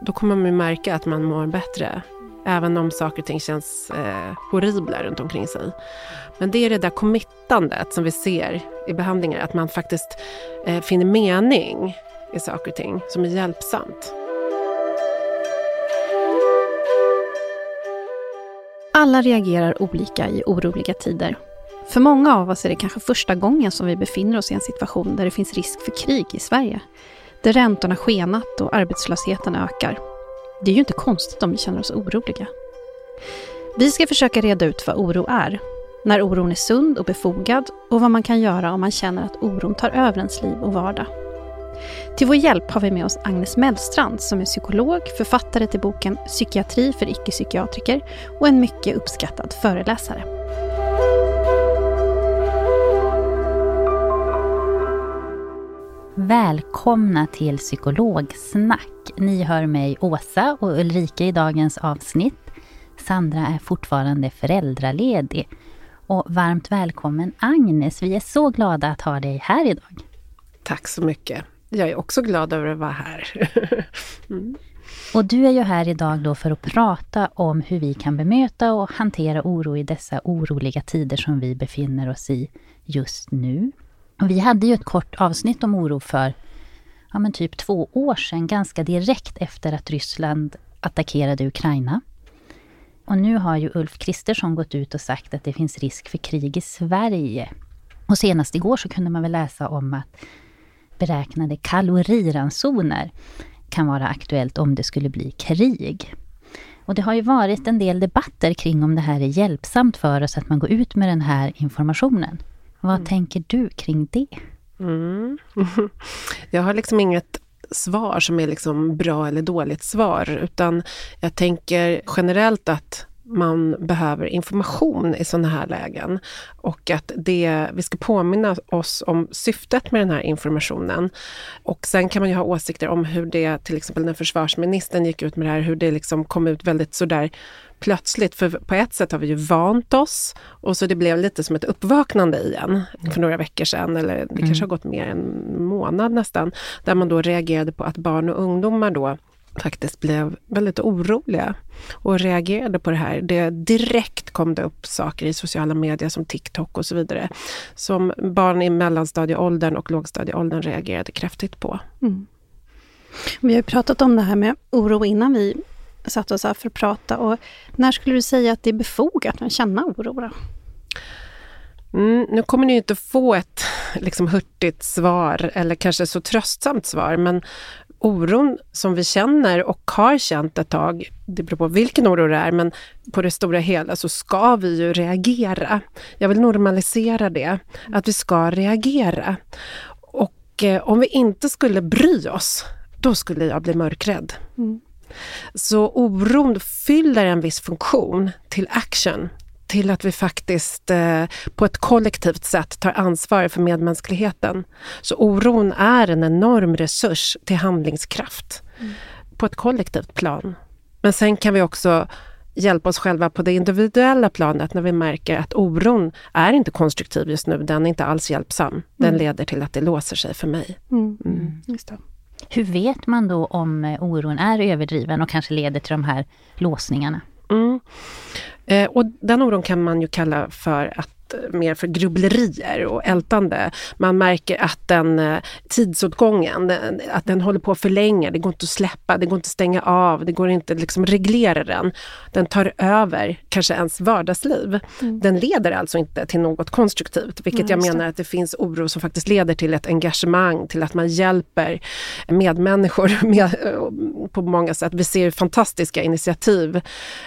då kommer man märka att man mår bättre. Även om saker och ting känns eh, horribla runt omkring sig. Men det är det där committandet som vi ser i behandlingar, att man faktiskt eh, finner mening i saker och ting som är hjälpsamt. Alla reagerar olika i oroliga tider. För många av oss är det kanske första gången som vi befinner oss i en situation där det finns risk för krig i Sverige där räntorna skenat och arbetslösheten ökar. Det är ju inte konstigt om vi känner oss oroliga. Vi ska försöka reda ut vad oro är, när oron är sund och befogad och vad man kan göra om man känner att oron tar över ens liv och vardag. Till vår hjälp har vi med oss Agnes Mellstrand som är psykolog, författare till boken Psykiatri för icke-psykiatriker och en mycket uppskattad föreläsare. Välkomna till Psykologsnack. Ni hör mig Åsa och Ulrika i dagens avsnitt. Sandra är fortfarande föräldraledig. Och varmt välkommen Agnes. Vi är så glada att ha dig här idag. Tack så mycket. Jag är också glad över att vara här. mm. Och du är ju här idag då för att prata om hur vi kan bemöta och hantera oro i dessa oroliga tider som vi befinner oss i just nu. Vi hade ju ett kort avsnitt om oro för ja, men typ två år sedan, ganska direkt efter att Ryssland attackerade Ukraina. Och nu har ju Ulf Kristersson gått ut och sagt att det finns risk för krig i Sverige. Och senast igår så kunde man väl läsa om att beräknade kaloriransoner kan vara aktuellt om det skulle bli krig. Och det har ju varit en del debatter kring om det här är hjälpsamt för oss att man går ut med den här informationen. Vad mm. tänker du kring det? Mm. Jag har liksom inget svar som är liksom bra eller dåligt svar, utan jag tänker generellt att man behöver information i sådana här lägen. Och att det, vi ska påminna oss om syftet med den här informationen. Och sen kan man ju ha åsikter om hur det, till exempel när försvarsministern gick ut med det här, hur det liksom kom ut väldigt sådär plötsligt. För på ett sätt har vi ju vant oss och så det blev lite som ett uppvaknande igen för några veckor sedan, eller det mm. kanske har gått mer än en månad nästan, där man då reagerade på att barn och ungdomar då faktiskt blev väldigt oroliga och reagerade på det här. Det direkt kom det upp saker i sociala medier som TikTok och så vidare som barn i mellanstadieåldern och lågstadieåldern reagerade kraftigt på. Mm. Vi har pratat om det här med oro innan vi satte oss här för att prata. Och när skulle du säga att det är befogat att känna oro? Då? Mm, nu kommer ni inte få ett liksom, hurtigt svar eller kanske så tröstsamt svar, men oron som vi känner och har känt ett tag, det beror på vilken oro det är, men på det stora hela så ska vi ju reagera. Jag vill normalisera det, att vi ska reagera. Och eh, om vi inte skulle bry oss, då skulle jag bli mörkrädd. Mm. Så oron fyller en viss funktion till action, till att vi faktiskt eh, på ett kollektivt sätt tar ansvar för medmänskligheten. Så oron är en enorm resurs till handlingskraft mm. på ett kollektivt plan. Men sen kan vi också hjälpa oss själva på det individuella planet när vi märker att oron är inte konstruktiv just nu. Den är inte alls hjälpsam. Den Mm. leder till att det låser sig för mig. Mm. Hur vet man då om eh, oron är överdriven och kanske leder till de här låsningarna? Mm. Eh, och den oron kan man ju kalla för att mer för grubblerier och ältande. Man märker att den eh, tidsåtgången, den, att den håller på för länge. Det går inte att släppa, det går inte att stänga av, det går inte att liksom reglera den. Den tar över kanske ens vardagsliv. Den leder alltså inte till något konstruktivt, vilket Nej, jag menar att det finns oro som faktiskt leder till ett engagemang, till att man hjälper medmänniskor med, på många sätt. Vi ser fantastiska initiativ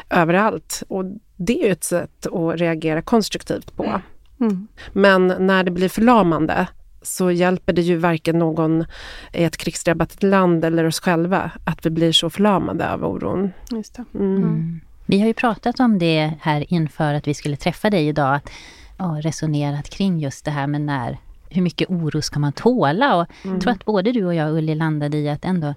överallt och det är ju ett sätt att reagera konstruktivt på. Mm. Men när det blir förlamande så hjälper det ju varken någon i ett krigsdrabbat land eller oss själva att vi blir så förlamade av oron. Just det. Mm. Vi har ju pratat om det här inför att vi skulle träffa dig idag. Att, ja, resonerat kring just det här med när, hur mycket oro ska man tåla? Och Jag tror att både du och jag, Ulli, landade i att ändå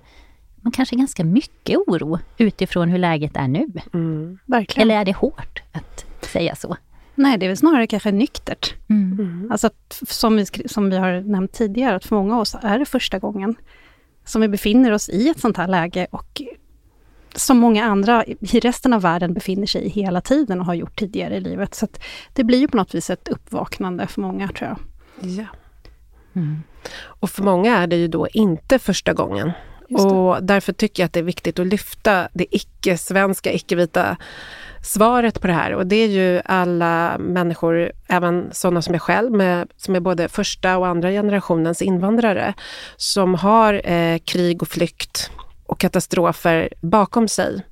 man kanske ganska mycket oro utifrån hur läget är nu. Mm. Verkligen. Eller är det hårt att säga så? Nej, det är väl snarare kanske nyktert. Mm. Alltså att, som, vi, som vi har nämnt tidigare, att för många av oss är det första gången som vi befinner oss i ett sånt här läge och som många andra i resten av världen befinner sig i hela tiden och har gjort tidigare i livet. Så att det blir ju på något vis ett uppvaknande för många, tror jag. Ja. Mm. Och för många är det ju då inte första gången. Och därför tycker jag att det är viktigt att lyfta det icke-svenska, icke-vita svaret på det här. Och det är ju alla människor, även sådana som jag själv, med, som är både första och andra generationens invandrare, som har eh, krig och flykt och katastrofer bakom sig.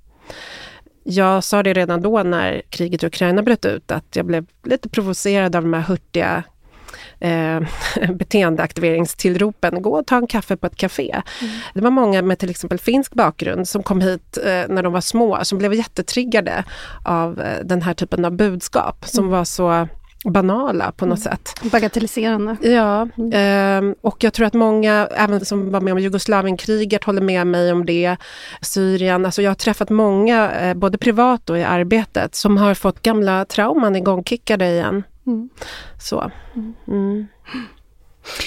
Jag sa det redan då när kriget i Ukraina bröt ut, att jag blev lite provocerad av de här hurtiga eh, beteendeaktiveringstillropen. Gå och ta en kaffe på ett café. Det var många med till exempel finsk bakgrund som kom hit eh, när de var små, som blev jättetriggade av eh, den här typen av budskap som var så banala på något sätt. Bagatelliserande. Ja, ehm, och jag tror att många, även som var med om Jugoslavienkriget, håller med mig om det. Syrien, alltså jag har träffat många, eh, både privat och i arbetet, som har fått gamla trauman igångkickade igen. Mm. Så. Mm.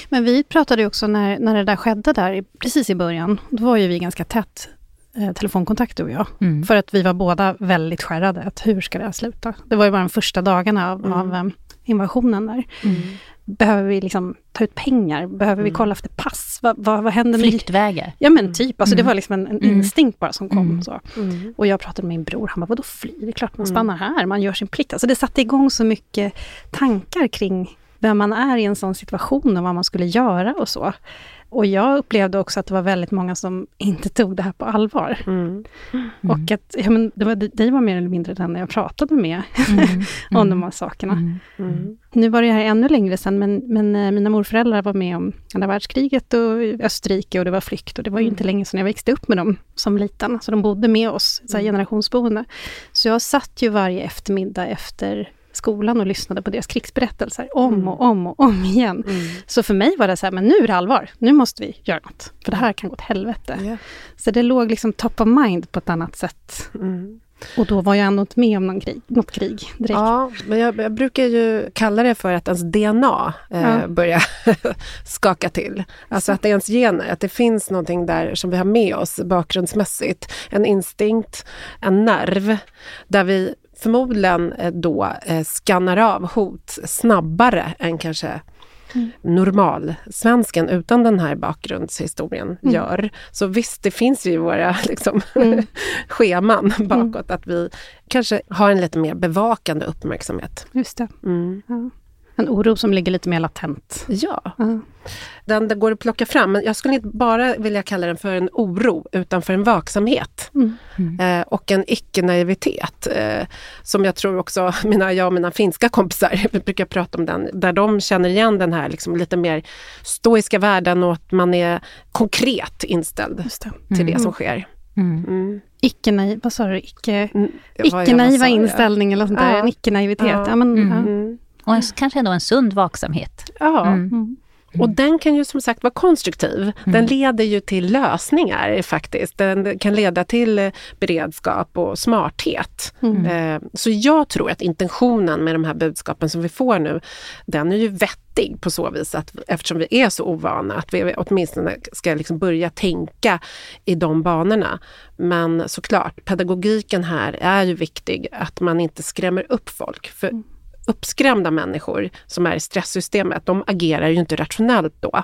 Men vi pratade ju också när, när det där skedde där, precis i början, då var ju vi ganska tätt eh, telefonkontakt du och jag. Mm. För att vi var båda väldigt skärrade, att hur ska det här sluta? Det var ju bara de första dagarna av, Mm. av eh, invasionen där. Behöver vi liksom ta ut pengar? Behöver vi kolla efter pass? Vad, vad, vad händer med... Flyktvägar. Ja men typ, alltså det Mm. var liksom en, en Mm. instinkt bara som kom. Mm. Så. Mm. Och jag pratade med min bror, han bara, vadå fly? Det är klart man Mm. stannar här, man gör sin plikt. Alltså det satte igång så mycket tankar kring vem man är i en sån situation och vad man skulle göra och så. Och jag upplevde också att det var väldigt många som inte tog det här på allvar. Mm. Och att, ja, men det var, det var mer eller mindre den jag pratade med Mm. om de här sakerna. Mm. Mm. Nu var det här ännu längre sedan, men, men eh, mina morföräldrar var med om andra världskriget och Österrike och det var flykt. Och det var ju inte länge sedan jag växte upp med dem som liten. Så de bodde med oss, så här generationsboende. Så jag satt ju varje eftermiddag efter skolan och lyssnade på deras krigsberättelser om och om och om igen. Mm. Så för mig var det så här, men nu är det allvar. Nu måste vi göra något. För det här kan gå åt helvete. Ja. Så det låg liksom top of mind på ett annat sätt. Mm. Och då var jag ändå inte med om någon krig, något krig direkt. Ja, men jag, jag brukar ju kalla det för att ens DNA eh, Ja. börjar skaka till. Alltså att det är ens gener, att det finns någonting där som vi har med oss bakgrundsmässigt. En instinkt, en nerv, där vi förmodligen eh, då eh, skannar av hot snabbare än kanske normal svensken utan den här bakgrundshistorien gör. Så visst, det finns ju i våra liksom, scheman bakåt att vi kanske har en lite mer bevakande uppmärksamhet. Just det. Mm. Ja. En oro som ligger lite mer latent. Ja, Ja. den det går att plocka fram, men jag skulle inte bara vilja kalla den för en oro, utan för en vaksamhet. Mm. Eh, och en icke-naivitet. Eh, som jag tror också mina, jag och mina finska kompisar, vi brukar prata om den, där de känner igen den här liksom lite mer stoiska världen och att man är konkret inställd det. till det som sker. Mm. Mm. Icke-naiv, vad sa du? Icke, Mm, icke-naiva inställning eller sånt där. Ja. En icke-naivitet. Ja. Ja. men, Mm. ja. Mm. Och en, kanske ändå en sund vaksamhet. Ja. Mm. Mm. Och den kan ju som sagt vara konstruktiv. Den leder ju till lösningar faktiskt. Den kan leda till eh, beredskap och smarthet. Eh, Så jag tror att intentionen med de här budskapen som vi får nu, den är ju vettig på så vis att eftersom vi är så ovana, att vi åtminstone ska liksom börja tänka i de banorna. Men såklart, pedagogiken här är ju viktig, att man inte skrämmer upp folk. För uppskrämda människor som är i stresssystemet, de agerar ju inte rationellt då.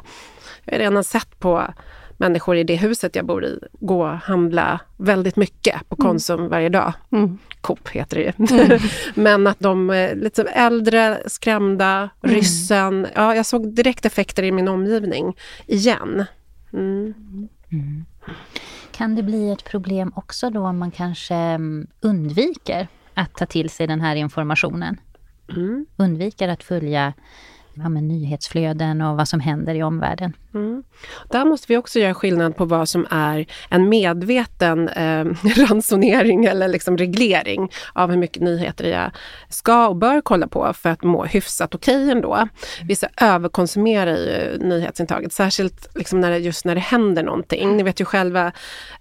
Jag har redan sett på människor i det huset jag bor i gå och handla väldigt mycket på Konsum varje dag. Mm. Coop heter det ju. Men att de är lite äldre, skrämda, ryssen. Ja, jag såg direkt effekter i min omgivning igen. Mm. Kan det bli ett problem också då om man kanske mm, undviker att ta till sig den här informationen? Mm. Undviker att följa ja, nyhetsflöden och vad som händer i omvärlden. Mm. Där måste vi också göra skillnad på vad som är en medveten eh, ransonering eller liksom reglering av hur mycket nyheter jag ska och bör kolla på för att må hyfsat okej ändå. Vissa överkonsumerar ju nyhetsintaget, särskilt liksom när det, just när det händer någonting. Ni vet ju själva,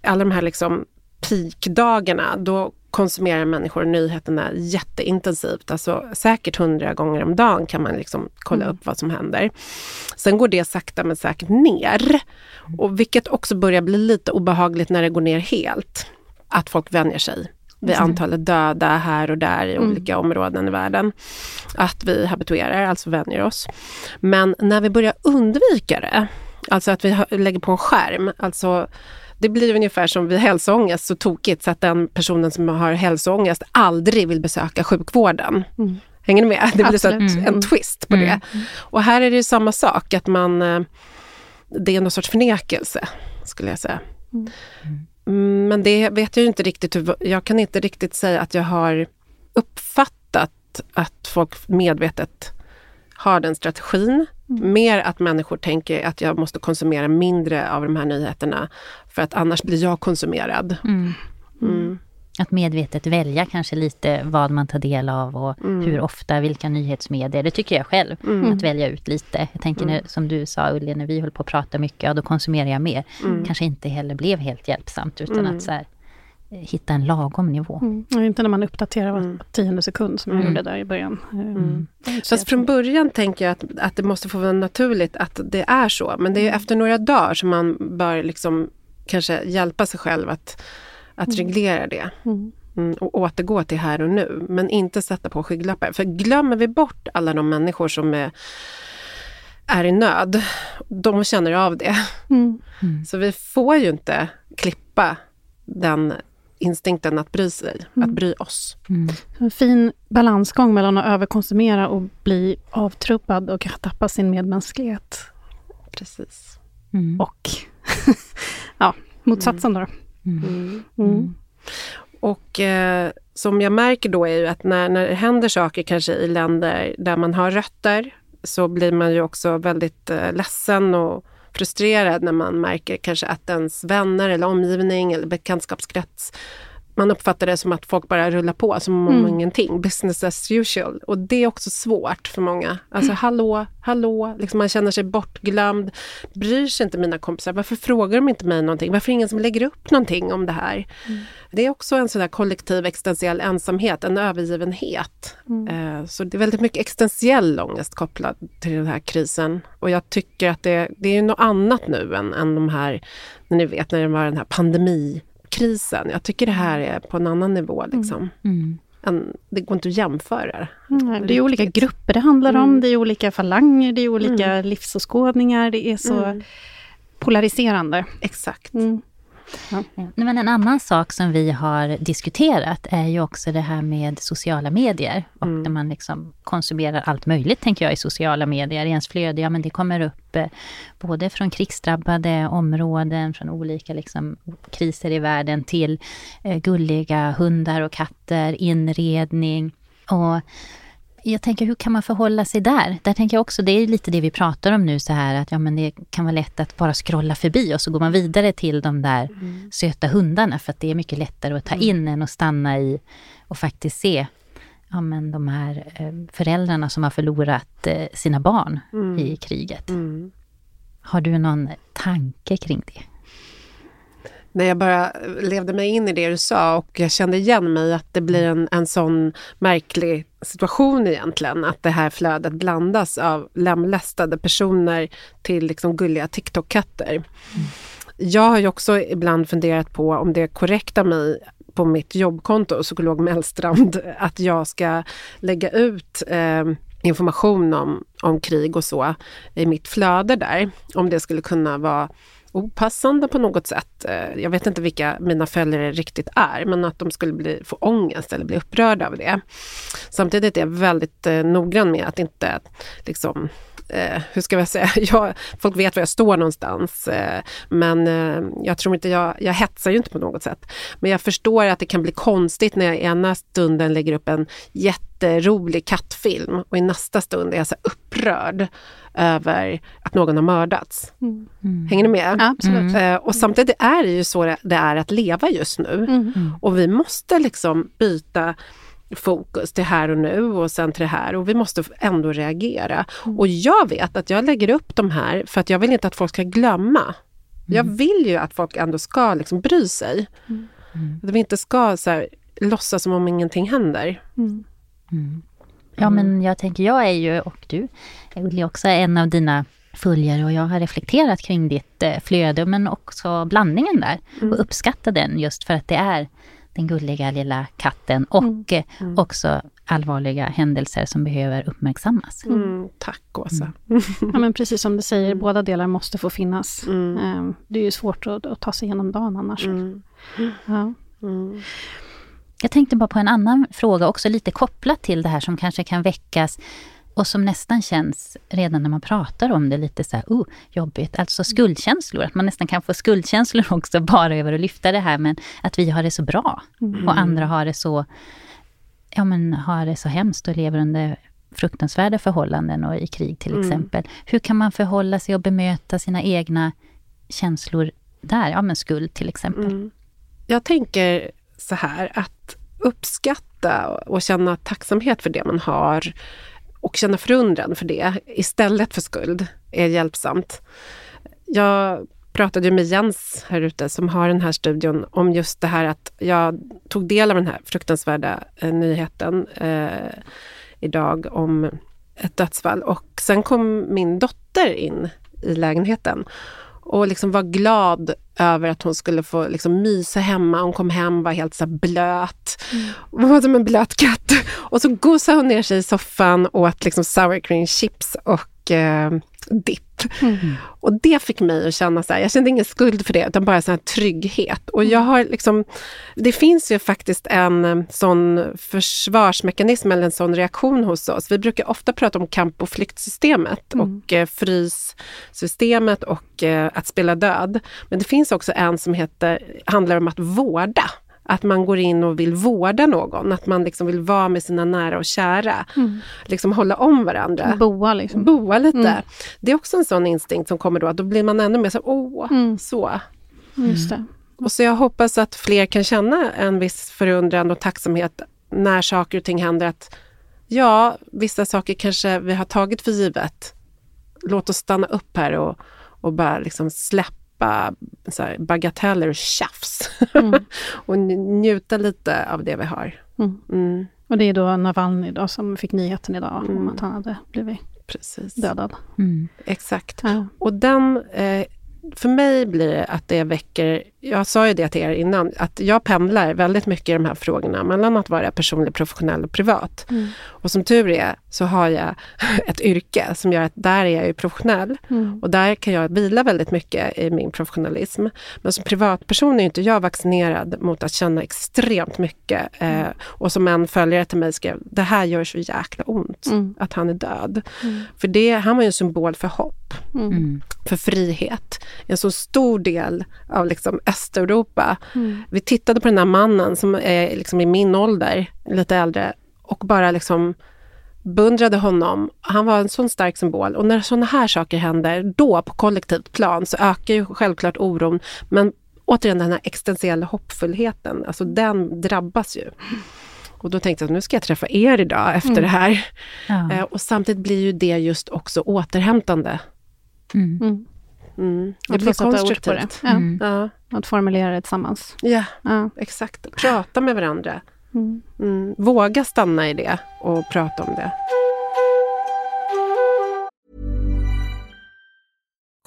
alla de här liksom peakdagarna, då konsumerar människor nyheterna jätteintensivt. Alltså säkert hundra gånger om dagen kan man liksom kolla upp vad som händer. Sen går det sakta men säkert ner. Och vilket också börjar bli lite obehagligt när det går ner helt. Att folk vänjer sig vid antalet döda här och där i olika områden i världen. Att vi habituerar, alltså vänjer oss. Men när vi börjar undvika det, alltså att vi lägger på en skärm, alltså det blir ungefär som vid hälsoångest så tokigt så att den personen som har hälsoångest aldrig vill besöka sjukvården. Hänger ni med? Det blir så ett, en twist på det. Och här är det ju samma sak, att man... eh, Det är någon sorts förnekelse, skulle jag säga. Mm, Men det vet jag ju inte riktigt. hur- Jag kan inte riktigt säga att jag har uppfattat att folk medvetet har den strategin. Mer att människor tänker att jag måste konsumera mindre av de här nyheterna för att annars blir jag konsumerad. Mm. Att medvetet välja kanske lite vad man tar del av och hur ofta, vilka nyhetsmedier. Det tycker jag själv, att välja ut lite. Jag tänker nu, som du sa Ulle, när vi höll på att prata mycket, ja då konsumerar jag mer. Kanske inte heller blev helt hjälpsamt utan att så här, hitta en lagom nivå. Mm. Inte när man uppdaterar var tionde sekund som jag gjorde där i början. Mm. Fast från början tänker jag att, att det måste få vara naturligt att det är så. Men det är ju efter några dagar som man bör liksom kanske hjälpa sig själv att, att reglera det. Mm, och återgå till här och nu. Men inte sätta på skygglappar. För glömmer vi bort alla de människor som är, är i nöd, de känner av det. Mm. Så vi får ju inte klippa den instinkten att bry sig, att bry oss. En fin balansgång mellan att överkonsumera och bli avtrubbad och tappa sin medmänsklighet. Precis. Mm. Och ja, motsatsen då. Mm. Och eh, som jag märker då är ju att när, när det händer saker kanske i länder där man har rötter så blir man ju också väldigt eh, ledsen och frustrerad när man märker kanske att ens vänner eller omgivning eller bekantskapskrets man uppfattar det som att folk bara rullar på som om ingenting. Business as usual. Och det är också svårt för många. Alltså hallå, hallå. Liksom man känner sig bortglömd. Bryr sig inte mina kompisar? Varför frågar de inte mig någonting? Varför är det ingen som lägger upp någonting om det här? Det är också en sån där kollektiv existentiell ensamhet, en övergivenhet. Eh, Så det är väldigt mycket existentiell ångest kopplad till den här krisen. Och jag tycker att det, det är något annat nu än, än de här, när ni vet när det var den här pandemikrisen. Jag tycker det här är på en annan nivå. Liksom. Mm. En, det går inte att jämföra. Mm, det är olika grupper det handlar om, det är olika falanger, det är olika livsåskådningar, det är så polariserande. Exakt. Mm. Ja, Men en annan sak som vi har diskuterat är ju också det här med sociala medier. Och när man liksom konsumerar allt möjligt, tänker jag, i sociala medier. I ens flöde, ja men det kommer upp eh, både från krigsdrabbade områden, från olika liksom, kriser i världen, till eh, gulliga hundar och katter, inredning. Och jag tänker, hur kan man förhålla sig där? Där tänker jag också, det är lite det vi pratar om nu så här att ja, men det kan vara lätt att bara scrolla förbi och så går man vidare till de där söta hundarna för att det är mycket lättare att ta in än att stanna i och faktiskt se ja, men de här eh, föräldrarna som har förlorat eh, sina barn i kriget. Har du någon tanke kring det? När jag bara levde mig in i det du sa och jag kände igen mig att det blir en, en sån märklig situation egentligen. Att det här flödet blandas av lemlästade personer till liksom gulliga TikTok-katter. Mm. Jag har ju också ibland funderat på om det är korrekt av mig på mitt jobbkonto, psykolog Mellstrand, att jag ska lägga ut eh, information om, om krig och så i mitt flöde där. Om det skulle kunna vara opassande på något sätt. Eh, jag vet inte vilka mina följare riktigt är, men att de skulle bli, få ångest eller bli upprörda av det. Samtidigt är jag väldigt eh, noggrann med att inte liksom eh, hur ska jag säga, jag, folk vet var jag står någonstans. Eh, men eh, jag tror inte, jag, jag hetsar ju inte på något sätt. Men jag förstår att det kan bli konstigt när jag ena stunden lägger upp en jätte jätterolig kattfilm och i nästa stund är jag så upprörd över att någon har mördats. Mm. mm. Hänger ni med? Mm. och samtidigt är det ju så det är att leva just nu. Mm. Och vi måste liksom byta fokus till här och nu och sen till det här och vi måste ändå reagera. Mm. Och jag vet att jag lägger upp de här för att jag vill inte att folk ska glömma. Mm. Jag vill ju att folk ändå ska liksom bry sig. Mm. Att vi inte ska så här, låtsas som om ingenting händer. Mm. Mm. Ja men jag tänker, jag är ju, och du Ulli också, en av dina följare och jag har reflekterat kring ditt eh, flöde men också blandningen där och uppskattar den just för att det är den gulliga lilla katten och mm. mm. också allvarliga händelser som behöver uppmärksammas. Mm. mm tack Åsa. Mm. ja men precis som du säger, båda delar måste få finnas. Um, det är ju svårt att, att, ta sig igenom dagen annars. Ja. Jag tänkte bara på en annan fråga också lite kopplat till det här som kanske kan väckas och som nästan känns, redan när man pratar om det, lite så här, oh, jobbigt. Alltså skuldkänslor, att man nästan kan få skuldkänslor också bara över att lyfta det här, men att vi har det så bra. Mm. Och andra har det så, ja men har det så hemskt och lever under fruktansvärda förhållanden och i krig till mm. exempel. Hur kan man förhålla sig och bemöta sina egna känslor där? Ja men skuld till exempel. Mm. Jag tänker så här att uppskatta och känna tacksamhet för det man har och känna förundran för det istället för skuld är hjälpsamt. Jag pratade med Jens här ute som har den här studion om just det här att jag tog del av den här fruktansvärda eh, nyheten eh, idag om ett dödsfall och sen kom min dotter in i lägenheten och liksom var glad över att hon skulle få liksom mysa hemma. Hon kom hem var helt så blöt. Mm. Hon var som en blöt katt. Och så gosade hon ner sig i soffan och åt liksom sour cream chips och eh, dipp. Mm. Och det fick mig att känna så här, jag kände ingen skuld för det, utan bara så här trygghet. Och jag har liksom, det finns ju faktiskt en eh, sån försvarsmekanism eller en sån reaktion hos oss. Vi brukar ofta prata om kamp och flyktsystemet mm. och eh, fryssystemet och eh, att spela död. Men det finns också en som heter, handlar om att vårda att man går in och vill vårda någon, att man liksom vill vara med sina nära och kära. Mm. Liksom hålla om varandra. Boa liksom. Boa lite. Mm. Det är också en sån instinkt som kommer då, att då blir man ännu mer så åh, mm. så. Just det. Och så jag hoppas att fler kan känna en viss förundran och tacksamhet när saker och ting händer. Att ja, vissa saker kanske vi har tagit för givet. Låt oss stanna upp här och, och bara liksom släppa släppa så här, bagateller och tjafs. Mm. och njuta lite av det vi har. Mm. Mm. Och det är då Navalny då, som fick nyheten idag om mm. att han hade blivit Precis. dödad. Mm. Exakt. Ja. Och den eh, för mig blir det att det väcker, jag sa ju det till er innan, att jag pendlar väldigt mycket i de här frågorna mellan att vara personlig, professionell och privat. Mm. Och som tur är så har jag ett yrke som gör att där är jag ju professionell. Mm. Och där kan jag vila väldigt mycket i min professionalism. Men som privatperson är inte jag vaccinerad mot att känna extremt mycket. Mm. Eh, och som en följare till mig skrev, det här gör så jäkla ont mm. att han är död. Mm. För det, han var ju en symbol för hopp, mm. för frihet en så stor del av liksom Östeuropa. Mm. Vi tittade på den här mannen som är liksom i min ålder, lite äldre, och bara liksom beundrade honom. Han var en sån stark symbol. Och när såna här saker händer, då på kollektivt plan, så ökar ju självklart oron. Men återigen den här existentiella hoppfullheten, alltså den drabbas ju. Och då tänkte jag att nu ska jag träffa er idag efter mm. det här. Ja. Eh, och samtidigt blir ju det just också återhämtande. Mm. mm. Mm. Det Att blir ord på det. konstruktivt. Ja, Mm. Ja, Att formulera det tillsammans. ja, Ja. exakt. Prata med varandra. Mm. Mm. Våga stanna i det och prata om det.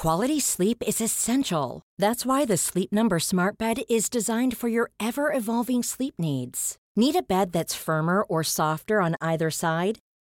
Quality sleep is essential. That's why the Sleep Number Smart Bed is designed for your ever evolving sleep needs. Need a bed that's firmer or softer on either side?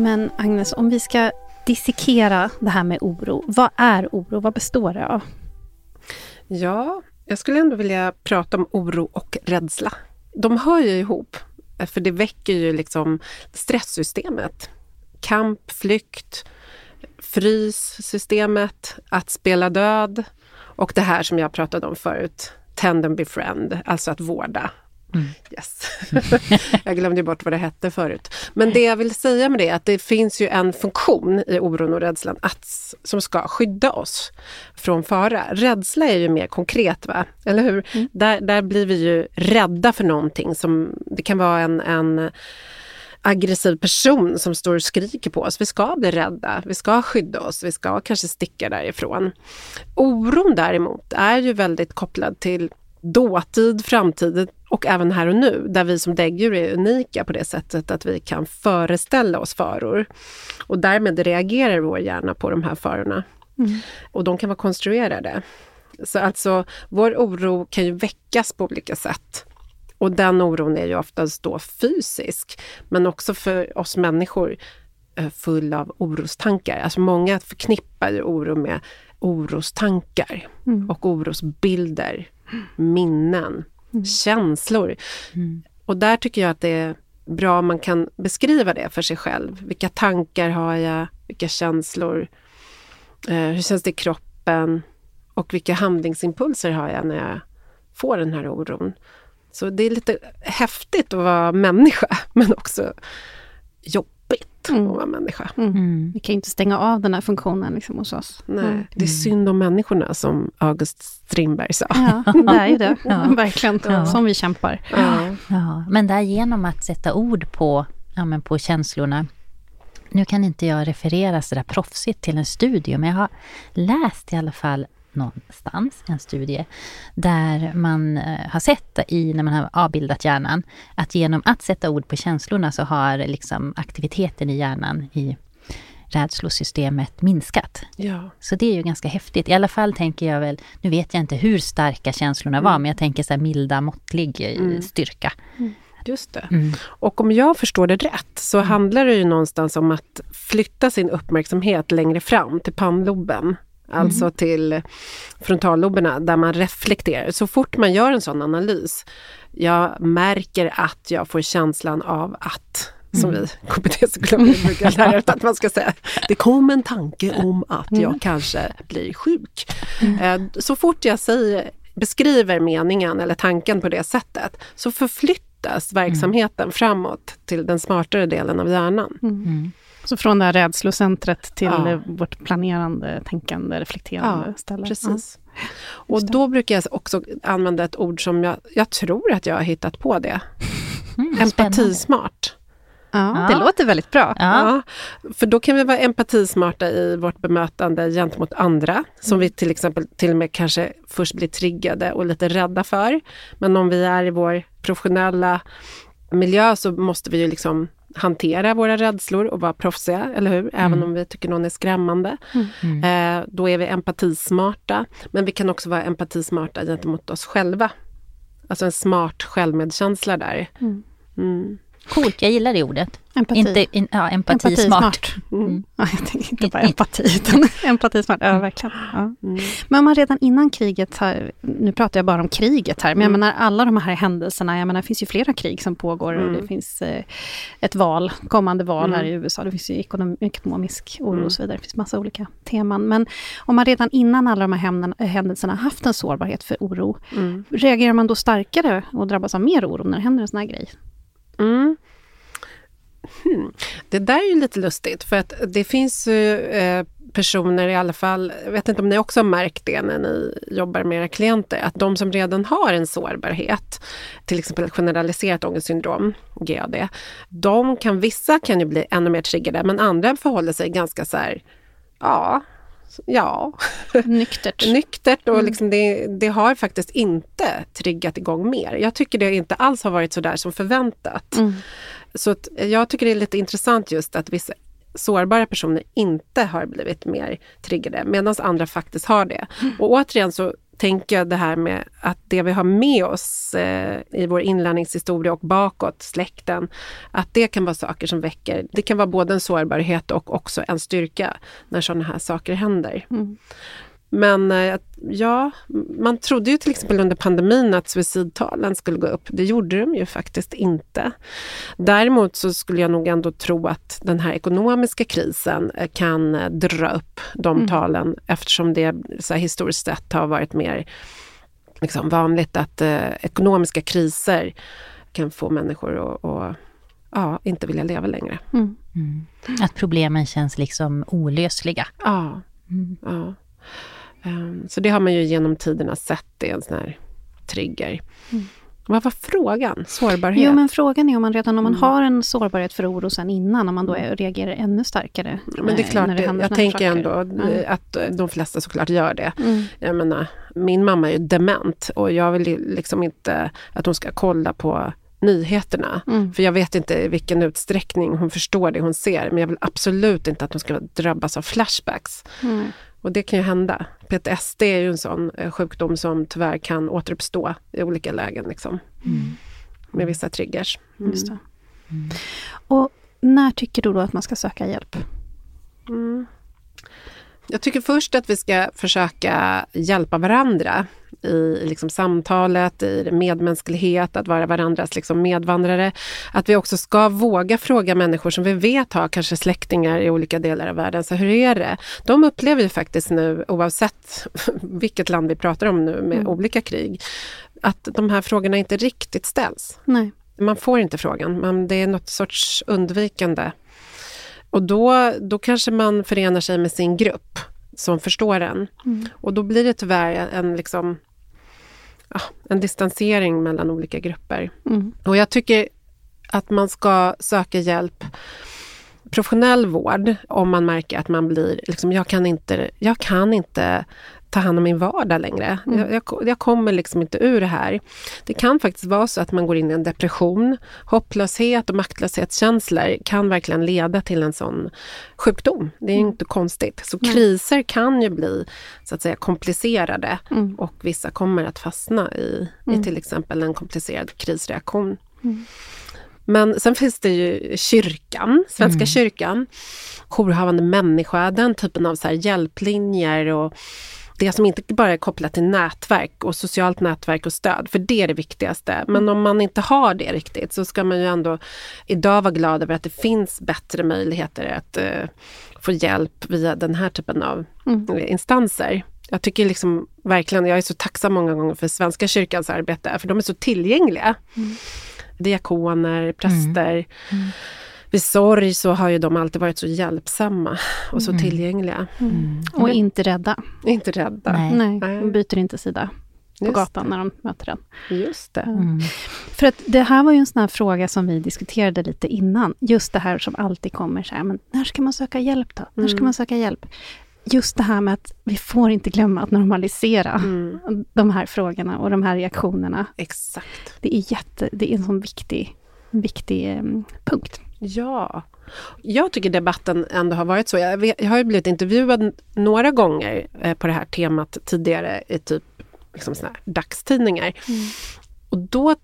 Men Agnes, om vi ska dissekera det här med oro. Vad är oro? Vad består det av? Ja, jag skulle ändå vilja prata om oro och rädsla. De hör ju ihop, för det väcker ju liksom stresssystemet. Kamp, flykt, fryssystemet, att spela död och det här som jag pratade om förut, tend and befriend, alltså att vårda. Yes. jag glömde bort vad det hette förut. Men det jag vill säga med det är att det finns ju en funktion i oron och rädslan att, som ska skydda oss från fara. Rädsla är ju mer konkret, va? eller hur? Där, där blir vi ju rädda för någonting som, det kan vara en, en aggressiv person som står och skriker på oss. Vi ska bli rädda, vi ska skydda oss, vi ska kanske sticka därifrån. Oron däremot är ju väldigt kopplad till dåtid, framtid och även här och nu, där vi som däggdjur är unika på det sättet att vi kan föreställa oss faror. Och därmed reagerar vår hjärna på de här farorna. Och de kan vara konstruerade. Så alltså, vår oro kan ju väckas på olika sätt. Och den oron är ju oftast då fysisk, men också för oss människor eh, full av orostankar. Alltså många förknippar ju oro med orostankar och orosbilder, minnen, känslor. Och där tycker jag att det är bra om man kan beskriva det för sig själv. Vilka tankar har jag? Vilka känslor? Eh, hur känns det i kroppen? Och vilka handlingsimpulser har jag när jag får den här oron? Så det är lite häftigt att vara människa, men också jobbigt att vara människa. Mm. Vi kan ju inte stänga av den här funktionen liksom hos oss. Nej, det är synd om människorna, som August Strindberg sa. Ja, det är ju det. Ja. Verkligen. Ja. Som vi kämpar. Ja. Ja, men där genom att sätta ord på, ja, men på känslorna. Nu kan inte jag referera så där proffsigt till en studie, men jag har läst i alla fall någonstans, en studie, där man eh, har sett i, när man har avbildat hjärnan, att genom att sätta ord på känslorna så har liksom aktiviteten i hjärnan i rädslosystemet minskat. Ja. Så det är ju ganska häftigt. I alla fall tänker jag väl, nu vet jag inte hur starka känslorna var, men jag tänker så här milda, måttlig eh, styrka. Just det. Mm. Och om jag förstår det rätt så handlar det ju någonstans om att flytta sin uppmärksamhet längre fram till pannloben. Alltså till frontalloberna där man reflekterar. Så fort man gör en sån analys, jag märker att jag får känslan av att som vi KBT-psykologer brukar lära ut att man ska säga. Det kom en tanke om att jag kanske blir sjuk. Eh, Så fort jag säger, beskriver meningen eller tanken på det sättet så förflyttas verksamheten framåt till den smartare delen av hjärnan. Så från det här rädslocentret till Ja. vårt planerande, tänkande, reflekterande Ja, ställe. Precis. Och då brukar jag också använda ett ord som jag, jag tror att jag har hittat på det. Mm. Empatismart. Ja, Ja. det låter väldigt bra. Ja. Ja, för då kan vi vara empatismarta i vårt bemötande gentemot andra, som vi till exempel till och med kanske först blir triggade och lite rädda för. Men om vi är i vår professionella miljö så måste vi ju liksom hantera våra rädslor och vara proffsiga, eller hur? Även Mm. om vi tycker någon är skrämmande. Mm. Eh, då är vi empatismarta, men vi kan också vara empatismarta gentemot oss själva. Alltså en smart självmedkänsla där. Mm. Mm. Coolt, jag gillar det ordet. Empati. Inte, in, ja, empati, smart. Mm. Ja, jag tänker inte bara empati, utan empati smart. Ja, verkligen. Ja. Mm. Men om man redan innan kriget, här, nu pratar jag bara om kriget här, men jag Mm. menar alla de här händelserna, jag menar det finns ju flera krig som pågår och Mm. det finns eh, ett val, kommande val här i Mm. USA, det finns ju ekonom, ekonomisk oro Mm. och så vidare, det finns massa olika teman. Men om man redan innan alla de här händelserna haft en sårbarhet för oro, Mm. reagerar man då starkare och drabbas av mer oro när det händer en sån här grej? Mm. Hmm. Det där är ju lite lustigt för att det finns ju eh, personer i alla fall, jag vet inte om ni också har märkt det när ni jobbar med era klienter, att de som redan har en sårbarhet, till exempel ett generaliserat ångestsyndrom, GAD, de kan, vissa kan ju bli ännu mer triggade men andra förhåller sig ganska så här, ja, ja, Nyktert. nyktert och liksom det, det har faktiskt inte triggat igång mer. Jag tycker det inte alls har varit så där som förväntat. Mm. Så att jag tycker det är lite intressant just att vissa sårbara personer inte har blivit mer triggade medan andra faktiskt har det. Och återigen så tänker jag det här med att det vi har med oss eh, i vår inlärningshistoria och bakåt, släkten, att det kan vara saker som väcker, det kan vara både en sårbarhet och också en styrka när sådana här saker händer. Mm. Men eh, ja, man trodde ju till exempel under pandemin att suicidtalen skulle gå upp. Det gjorde de ju faktiskt inte. Däremot så skulle jag nog ändå tro att den här ekonomiska krisen eh, kan eh, dra upp de Mm. talen eftersom det så här, historiskt sett har varit mer liksom, vanligt att eh, ekonomiska kriser kan få människor att, att ja, inte vilja leva längre. Mm. Mm. Att problemen känns liksom olösliga. Ja, Mm. Ja. Ehm, Så det har man ju genom tiderna sett, det är en sån här trigger. Mm. Vad var frågan? Sårbarhet? Jo, men frågan är om man redan om man Mm. har en sårbarhet för oro sen innan, om man då reagerar ännu starkare. Ja, men det är eh, klart, det jag här tänker ändå eh, att de flesta såklart gör det. Mm. Jag menar, min mamma är ju dement och jag vill liksom inte att hon ska kolla på nyheterna. Mm. För jag vet inte i vilken utsträckning hon förstår det hon ser, men jag vill absolut inte att hon ska drabbas av flashbacks. Mm. Och det kan ju hända. PTSD är ju en sån eh, sjukdom som tyvärr kan återuppstå i olika lägen liksom, Mm. med vissa triggers. Mm. Det. Och när tycker du då att man ska söka hjälp? Jag tycker först att vi ska försöka hjälpa varandra i liksom samtalet, i medmänsklighet, att vara varandras liksom medvandrare. Att vi också ska våga fråga människor som vi vet har kanske släktingar i olika delar av världen. Så hur är det? De upplever ju faktiskt nu, oavsett vilket land vi pratar om nu med Mm. olika krig, att de här frågorna inte riktigt ställs. Nej. Man får inte frågan, men det är något sorts undvikande. Och då, då kanske man förenar sig med sin grupp som förstår en. Mm. Och då blir det tyvärr en, liksom, ja, en distansering mellan olika grupper. Mm. Och jag tycker att man ska söka hjälp professionell vård om man märker att man blir, liksom, jag, kan inte, jag kan inte ta hand om min vardag längre. Mm. Jag, jag, jag kommer liksom inte ur det här. Det kan faktiskt vara så att man går in i en depression. Hopplöshet och maktlöshetskänslor kan verkligen leda till en sån sjukdom. Det är ju inte konstigt. Så Nej. kriser kan ju bli så att säga komplicerade Mm. och vissa kommer att fastna i, Mm. i till exempel en komplicerad krisreaktion. Mm. Men sen finns det ju kyrkan, Svenska Mm. kyrkan, jourhavande människa, den typen av så hjälplinjer och det som inte bara är kopplat till nätverk och socialt nätverk och stöd, för det är det viktigaste. Men om man inte har det riktigt så ska man ju ändå idag vara glad över att det finns bättre möjligheter att eh, få hjälp via den här typen av Mm. eh, instanser. Jag tycker liksom verkligen, jag är så tacksam många gånger för Svenska kyrkans arbete, för de är så tillgängliga. Mm. Diakoner, präster. Mm. Vid sorg så har ju de alltid varit så hjälpsamma och så Mm. tillgängliga. Mm. Och inte rädda. Inte rädda. Nej. Nej, de byter inte sida på Just gatan när de möter den. Just det. Mm. För att det här var ju en sån här fråga som vi diskuterade lite innan. Just det här som alltid kommer så här, men när ska man söka hjälp då? När ska Mm. man söka hjälp? Just det här med att vi får inte glömma att normalisera Mm. de här frågorna och de här reaktionerna. Exakt. Det är, jätte, det är en sån viktig viktig eh, punkt. Ja. Jag tycker debatten ändå har varit så. Jag, vet, jag har ju blivit intervjuad några gånger eh, på det här temat tidigare i typ liksom såna här dagstidningar. Mm. Och då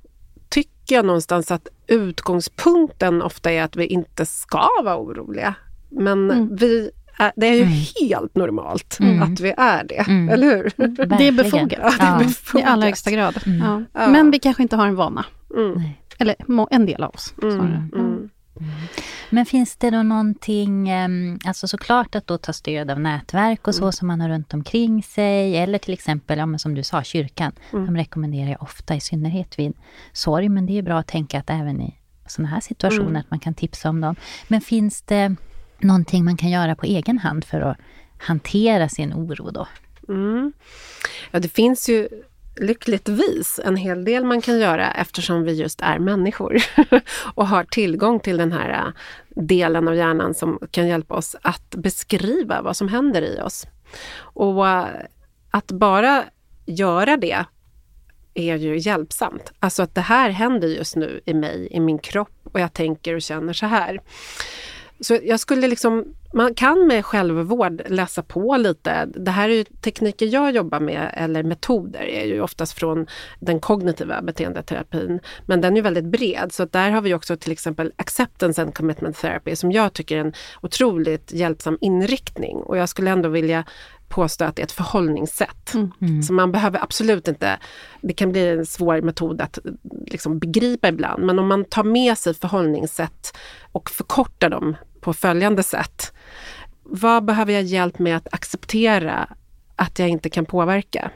tycker jag någonstans att utgångspunkten ofta är att vi inte ska vara oroliga. Men mm. vi är, det är ju mm. helt normalt mm. att vi är det, mm. eller hur? Det är befogat. Ja, det är befogat. I allra högsta grad. Ja. Men vi kanske inte har en vana. Eller en del av oss. Men finns det då någonting, ehm, alltså såklart att då ta stöd av nätverk och så mm. som man har runt omkring sig, eller till exempel, ja, som du sa, kyrkan. Mm. De rekommenderar jag ofta, i synnerhet vid sorg, men det är bra att tänka att även i sådana här situationer, mm. att man kan tipsa om dem. Men finns det någonting man kan göra på egen hand för att hantera sin oro då? Mm. Ja, det finns ju lyckligtvis en hel del man kan göra eftersom vi just är människor och har tillgång till den här äh, delen av hjärnan som kan hjälpa oss att beskriva vad som händer i oss. Och äh, att bara göra det är ju hjälpsamt. Alltså att det här händer just nu i mig, i min kropp och jag tänker och känner så här. Så jag skulle liksom, man kan med självvård läsa på lite. Det här är ju tekniker jag jobbar med, eller metoder, är ju oftast från den kognitiva beteendeterapin. Men den är ju väldigt bred, så där har vi också till exempel acceptance and commitment therapy som jag tycker är en otroligt hjälpsam inriktning. Och jag skulle ändå vilja påstå att det är ett förhållningssätt. Mm. mm. Så man behöver absolut inte, det kan bli en svår metod att liksom begripa ibland, men om man tar med sig förhållningssätt och förkortar dem på följande sätt. Vad behöver jag hjälp med att acceptera att jag inte kan påverka?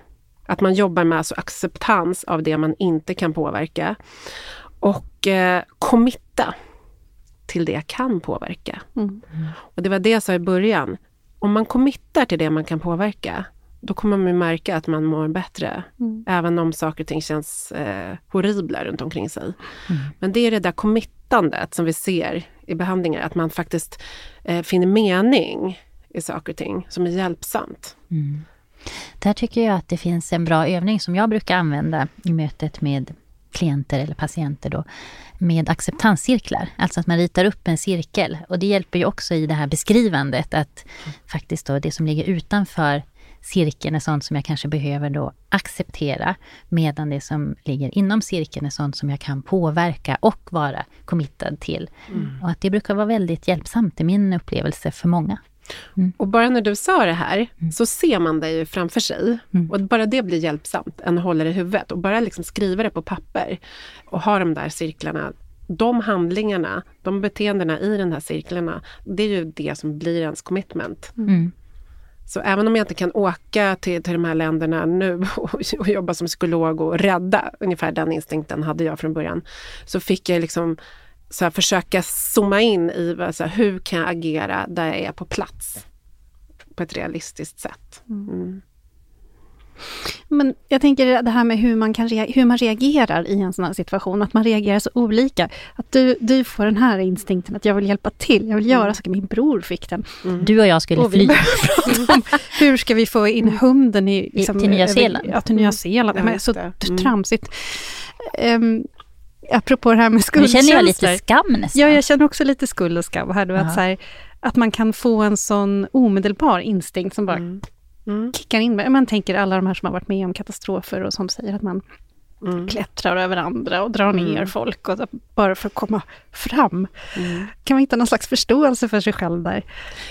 Att man jobbar med alltså acceptans av det man inte kan påverka. Och eh, committa till det jag kan påverka. Mm. Och det var det jag sa i början om man committar till det man kan påverka, då kommer man märka att man mår bättre. Mm. Även om saker och ting känns eh, horribla runt omkring sig. Mm. Men det är det där committandet som vi ser i behandlingar, att man faktiskt eh, finner mening i saker och ting som är hjälpsamt. Mm. Där tycker jag att det finns en bra övning som jag brukar använda i mötet med klienter eller patienter då, med acceptanscirklar. Alltså att man ritar upp en cirkel. Och det hjälper ju också i det här beskrivandet att faktiskt då det som ligger utanför cirkeln är sånt som jag kanske behöver då acceptera, medan det som ligger inom cirkeln är sånt som jag kan påverka och vara committad till. Mm. Och att det brukar vara väldigt hjälpsamt i min upplevelse för många. Mm. Och bara när du sa det här mm. så ser man det ju framför sig. Mm. Och bara det blir hjälpsamt än att hålla det i huvudet. Och bara liksom skriva det på papper och ha de där cirklarna. De handlingarna, de beteendena i de här cirklarna, det är ju det som blir ens commitment. Mm. Så även om jag inte kan åka till, till de här länderna nu och, och, jobba som psykolog och rädda, ungefär den instinkten hade jag från början, så fick jag liksom så här, försöka zooma in i så här, hur kan jag agera där jag är på plats på ett realistiskt sätt. Mm. mm. Men jag tänker det här med hur man, kan hur man reagerar i en sån här situation, att man reagerar så olika. Att du, du får den här instinkten att jag vill hjälpa till, jag vill göra mm. saker. Min bror fick den. Mm. Du och jag skulle och fly. hur ska vi få in hunden i, liksom, till Nya Zeeland? Ja, till Nya Zeeland. Mm. Men, så mm. tramsigt. Um, apropå det här med skuldkänslor. Nu känner jag lite skam nästan. Ja, jag känner också lite skuld och skam här. Att, så här, att man kan få en sån omedelbar instinkt som bara mm. Mm. kickar in. Man tänker alla de här som har varit med om katastrofer och som säger att man mm. klättrar över andra och drar ner mm. folk och bara för att komma fram. Mm. Kan man hitta någon slags förståelse för sig själv där?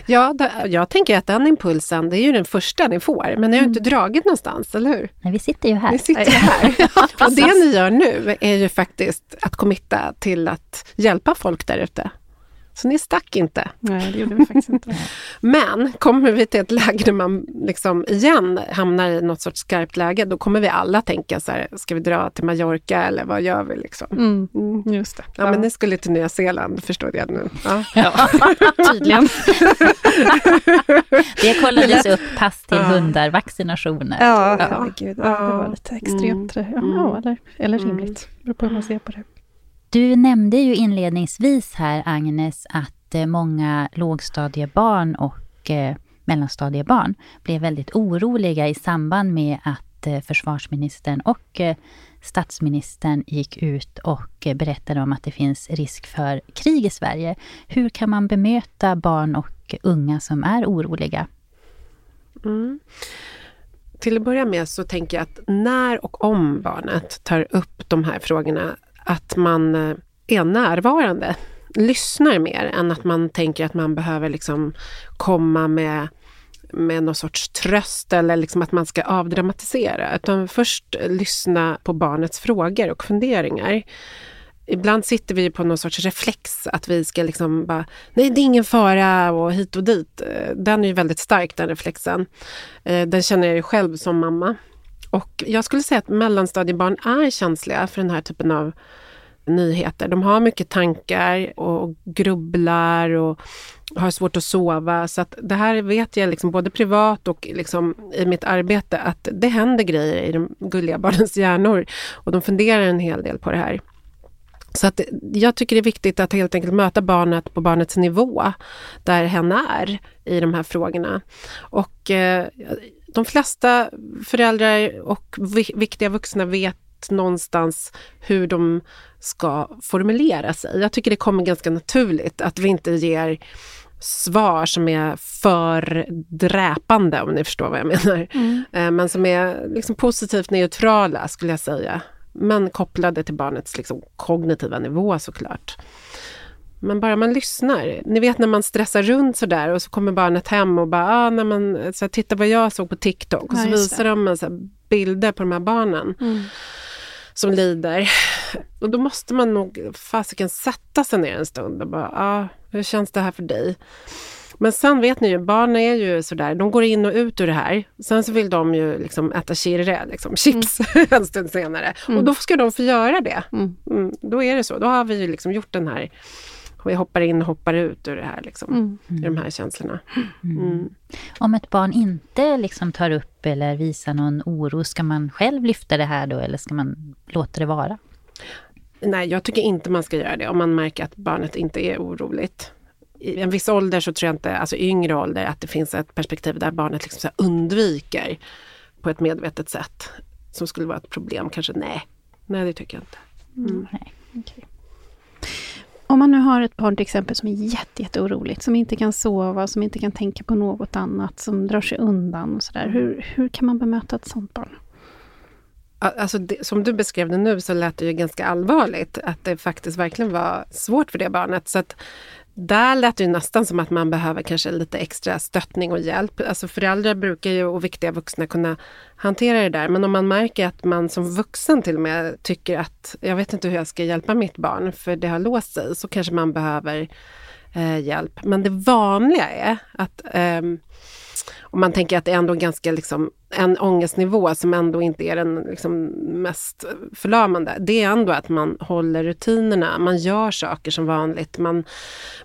Ja, jag tänker att den impulsen, det är ju den första ni får, men ni har mm. inte dragit någonstans, eller hur? Nej, vi sitter ju här. Vi sitter här. och det ni gör nu är ju faktiskt att committa till att hjälpa folk där ute. Så ni stack inte. Nej, det gjorde vi faktiskt inte. Men kommer vi till ett läge där man liksom igen hamnar i något sorts skarpt läge, då kommer vi alla tänka så här, ska vi dra till Mallorca eller vad gör vi liksom? Mm, mm. Just det. Ja, ja, men ni skulle till Nya Zeeland, förstår jag nu. Ja, ja tydligen. det kollades upp, pass till ja. hundar, vaccinationer. Ja, ja. Gud, det var lite extremt. Mm. Ja, eller, eller rimligt. Det beror på hur man ser på det. Du nämnde ju inledningsvis här, Agnes, att eh, många lågstadiebarn och eh, mellanstadiebarn blev väldigt oroliga i samband med att att eh, försvarsministern och eh, statsministern gick ut och berättade om att det finns risk för krig i Sverige. Hur kan man bemöta barn och unga som är oroliga? Mm. Till att börja med så tänker jag att när och om barnet tar upp de här frågorna, att man eh, är närvarande, lyssnar mer än att man tänker att man behöver liksom komma med med någon sorts tröst eller liksom att man ska avdramatisera. Utan först lyssna på barnets frågor och funderingar. Ibland sitter vi på någon sorts reflex att vi ska liksom bara, nej det är ingen fara och hit och dit. Eh, den är ju väldigt stark den reflexen. Eh, den känner jag ju själv som mamma. Och jag skulle säga att mellanstadiebarn är känsliga för den här typen av nyheter. De har mycket tankar och grubblar och har svårt att sova. Så att det här vet jag liksom både privat och liksom i mitt arbete att det händer grejer i de gulliga barnens hjärnor och de funderar en hel del på det här. Så att jag tycker det är viktigt att helt enkelt möta barnet på barnets nivå, där hen är i de här frågorna. Och eh, de flesta föräldrar och viktiga vuxna vet någonstans hur de ska formulera sig. Jag tycker det kommer ganska naturligt att vi inte ger svar som är för dräpande, om ni förstår vad jag menar. Mm. Eh, men som är liksom positivt neutrala, skulle jag säga. Men kopplade till barnets liksom kognitiva nivå såklart. Men bara man lyssnar. Ni vet när man stressar runt sådär och så kommer barnet hem och bara, ah, när man, så här, titta vad jag såg på TikTok. Och så visar de en, så här, bilder på de här barnen. Mm som lider. Och då måste man nog fasiken sätta sig ner en stund och bara, ah, hur känns det här för dig? Men sen vet ni ju, barn är ju sådär, de går in och ut ur det här. Sen så vill de ju liksom äta kirre, liksom, chips, mm. en stund senare. Mm. Och då ska de få göra det. Mm. mm. Då är det så. Då har vi ju liksom gjort den här vi hoppar in och hoppar ut ur det här, liksom, mm. ur de här känslorna. Mm. mm. Om ett barn inte liksom tar upp eller visar någon oro, ska man själv lyfta det här då eller ska man låta det vara? Nej, jag tycker inte man ska göra det om man märker att barnet inte är oroligt. I en viss ålder så tror jag inte, alltså yngre ålder, att det finns ett perspektiv där barnet liksom så undviker på ett medvetet sätt som skulle vara ett problem. Kanske nej, nej det tycker jag inte. Mm. Nej, okay. Om man nu har ett barn till exempel som är jätte, jätteoroligt, som inte kan sova, som inte kan tänka på något annat, som drar sig undan och sådär. Hur, hur kan man bemöta ett sådant barn? Alltså det, som du beskrev det nu så lät det ju ganska allvarligt att det faktiskt verkligen var svårt för det barnet. Så att där lät det nästan som att man behöver kanske lite extra stöttning och hjälp. Alltså föräldrar brukar ju och viktiga vuxna kunna hantera det där. Men om man märker att man som vuxen till och med tycker att jag vet inte hur jag ska hjälpa mitt barn för det har låst sig, så kanske man behöver eh, hjälp. Men det vanliga är att eh, om man tänker att det är ändå ganska liksom, en ångestnivå som ändå inte är den liksom, mest förlamande. Det är ändå att man håller rutinerna, man gör saker som vanligt. Man,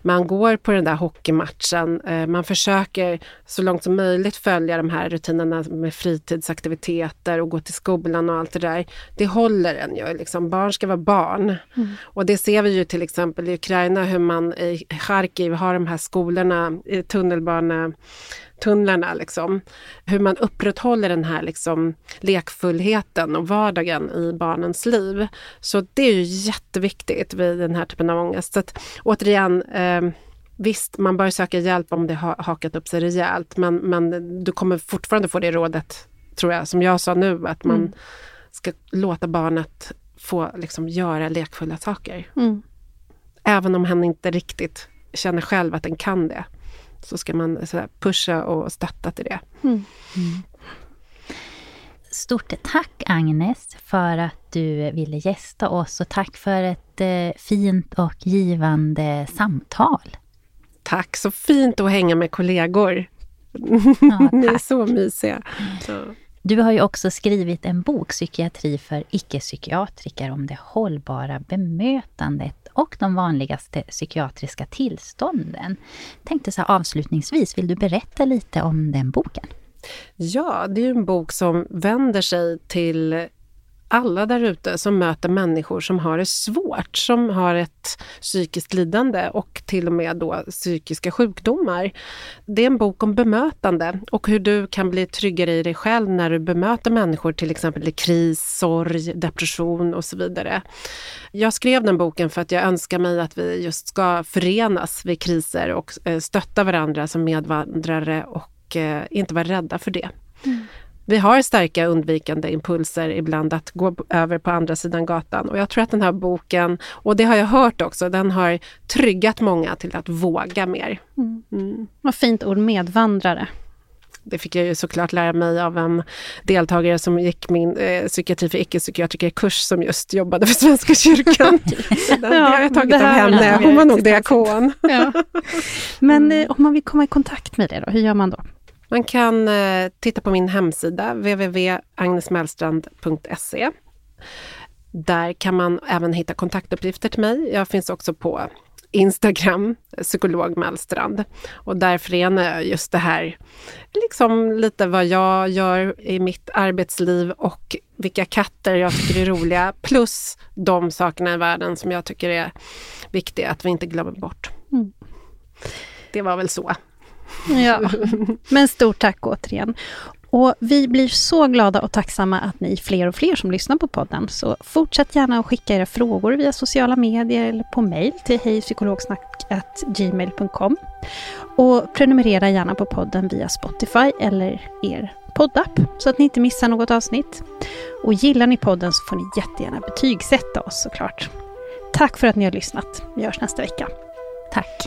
man går på den där hockeymatchen, eh, man försöker så långt som möjligt följa de här rutinerna med fritidsaktiviteter och gå till skolan och allt det där. Det håller en ju. Liksom. Barn ska vara barn. Mm. Och det ser vi ju till exempel i Ukraina hur man i Charkiv har de här skolorna, i tunnelbana tunnlarna. Liksom. Hur man upprätthåller den här liksom, lekfullheten och vardagen i barnens liv. Så det är ju jätteviktigt vid den här typen av ångest. Så att, återigen, eh, visst, man bör söka hjälp om det har hakat upp sig rejält, men, men du kommer fortfarande få det rådet, tror jag, som jag sa nu, att man mm. ska låta barnet få liksom, göra lekfulla saker. Mm. Även om hen inte riktigt känner själv att den kan det så ska man så pusha och stötta till det. Mm. Mm. Stort tack Agnes för att du ville gästa oss och tack för ett eh, fint och givande samtal. Tack, så fint att hänga med kollegor. Ja, Ni är så mysiga. Så. Du har ju också skrivit en bok, Psykiatri för icke-psykiatriker, om det hållbara bemötandet och de vanligaste psykiatriska tillstånden. Tänkte så här, avslutningsvis, vill du berätta lite om den boken? Ja, det är en bok som vänder sig till alla där ute som möter människor som har det svårt, som har ett psykiskt lidande och till och med då psykiska sjukdomar. Det är en bok om bemötande och hur du kan bli tryggare i dig själv när du bemöter människor till exempel i kris, sorg, depression och så vidare. Jag skrev den boken för att jag önskar mig att vi just ska förenas vid kriser och eh, stötta varandra som medvandrare och eh, inte vara rädda för det. Mm. Vi har starka undvikande impulser ibland att gå över på andra sidan gatan. Och jag tror att den här boken, och det har jag hört också, den har tryggat många till att våga mer. Mm. Mm. Vad fint ord, medvandrare. Det fick jag ju såklart lära mig av en deltagare som gick min eh, psykiatri för icke-psykiatriker-kurs som just jobbade för Svenska kyrkan. den, ja, det har jag tagit av henne. Hon var nog diakon. Ja. Men eh, om man vill komma i kontakt med dig då, hur gör man då? Man kan eh, titta på min hemsida www.agnesmellstrand.se. Där kan man även hitta kontaktuppgifter till mig. Jag finns också på Instagram, psykolog Mellstrand. Och där förenar jag just det här, liksom lite vad jag gör i mitt arbetsliv och vilka katter jag tycker är roliga, plus de sakerna i världen som jag tycker är viktiga att vi inte glömmer bort. Mm. Det var väl så. Ja, men stort tack återigen. Och vi blir så glada och tacksamma att ni är fler och fler som lyssnar på podden. Så fortsätt gärna att skicka era frågor via sociala medier eller på mejl till hejpsykologsnack.gmail.com. Och prenumerera gärna på podden via Spotify eller er poddapp så att ni inte missar något avsnitt. Och gillar ni podden så får ni jättegärna betygsätta oss såklart. Tack för att ni har lyssnat. Vi hörs nästa vecka. Tack.